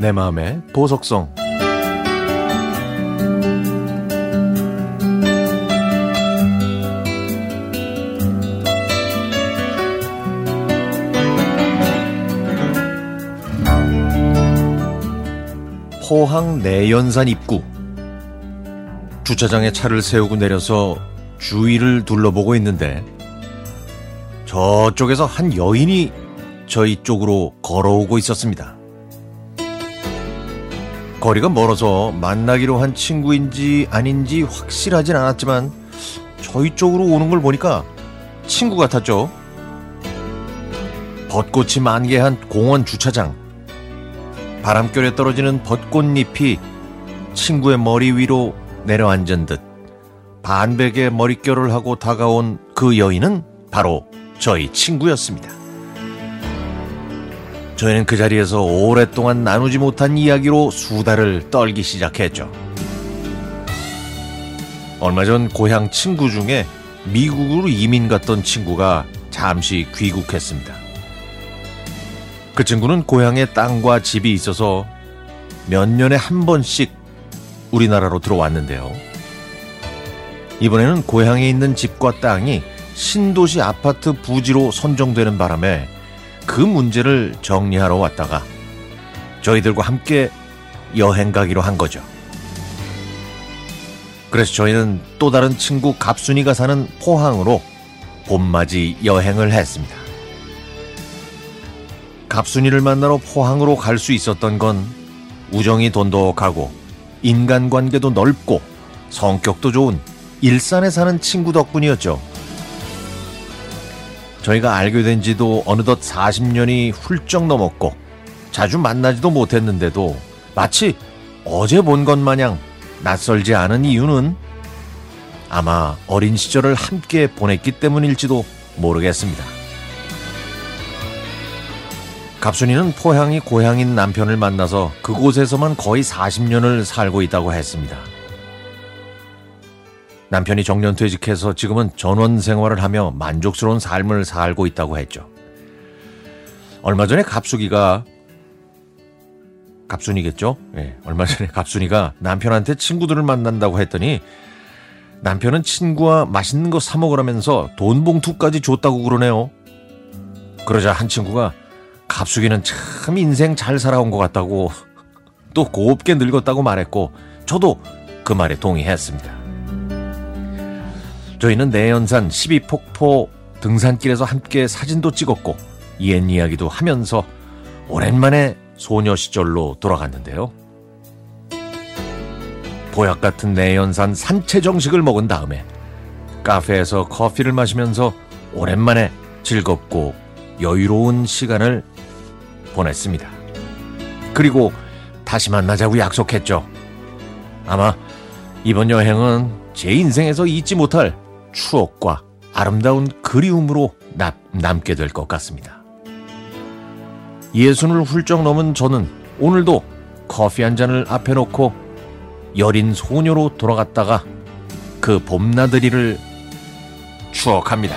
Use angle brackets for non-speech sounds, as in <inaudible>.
내 마음의 보석성 포항 내연산 입구 주차장에 차를 세우고 내려서 주위를 둘러보고 있는데 저쪽에서 한 여인이 저희 쪽으로 걸어오고 있었습니다. 거리가 멀어서 만나기로 한 친구인지 아닌지 확실하진 않았지만 저희 쪽으로 오는 걸 보니까 친구 같았죠. 벚꽃이 만개한 공원 주차장. 바람결에 떨어지는 벚꽃잎이 친구의 머리 위로 내려앉은 듯 반백의 머릿결을 하고 다가온 그 여인은 바로 저희 친구였습니다. 저희는 그 자리에서 오랫동안 나누지 못한 이야기로 수다를 떨기 시작했죠. 얼마 전 고향 친구 중에 미국으로 이민 갔던 친구가 잠시 귀국했습니다. 그 친구는 고향에 땅과 집이 있어서 몇 년에 한 번씩 우리나라로 들어왔는데요. 이번에는 고향에 있는 집과 땅이 신도시 아파트 부지로 선정되는 바람에 그 문제를 정리하러 왔다가 저희들과 함께 여행 가기로 한 거죠. 그래서 저희는 또 다른 친구 갑순이가 사는 포항으로 봄맞이 여행을 했습니다. 갑순이를 만나러 포항으로 갈 수 있었던 건 우정이 돈독하고 인간관계도 넓고 성격도 좋은 일산에 사는 친구 덕분이었죠. 저희가 알게 된 지도 어느덧 40년이 훌쩍 넘었고 자주 만나지도 못했는데도 마치 어제 본 것 마냥 낯설지 않은 이유는 아마 어린 시절을 함께 보냈기 때문일지도 모르겠습니다. 갑순이는 포항이 고향인 남편을 만나서 그곳에서만 거의 40년을 살고 있다고 했습니다. 남편이 정년 퇴직해서 지금은 전원 생활을 하며 만족스러운 삶을 살고 있다고 했죠. 얼마 전에 갑수기가 갑순이겠죠? 예, 얼마 전에 <laughs> 갑순이가 남편한테 친구들을 만난다고 했더니 남편은 친구와 맛있는 거 사 먹으라면서 돈 봉투까지 줬다고 그러네요. 그러자 한 친구가 갑수기는 참 인생 잘 살아온 것 같다고 <laughs> 또 곱게 늙었다고 말했고 저도 그 말에 동의했습니다. 저희는 내연산 12폭포 등산길에서 함께 사진도 찍었고 옛 이야기도 하면서 오랜만에 소녀 시절로 돌아갔는데요. 보약 같은 내연산 산채 정식을 먹은 다음에 카페에서 커피를 마시면서 오랜만에 즐겁고 여유로운 시간을 보냈습니다. 그리고 다시 만나자고 약속했죠. 아마 이번 여행은 제 인생에서 잊지 못할 추억과 아름다운 그리움으로 남, 남게 될 것 같습니다. 예순을 훌쩍 넘은 저는 오늘도 커피 한 잔을 앞에 놓고 여린 소녀로 돌아갔다가 그 봄나들이를 추억합니다.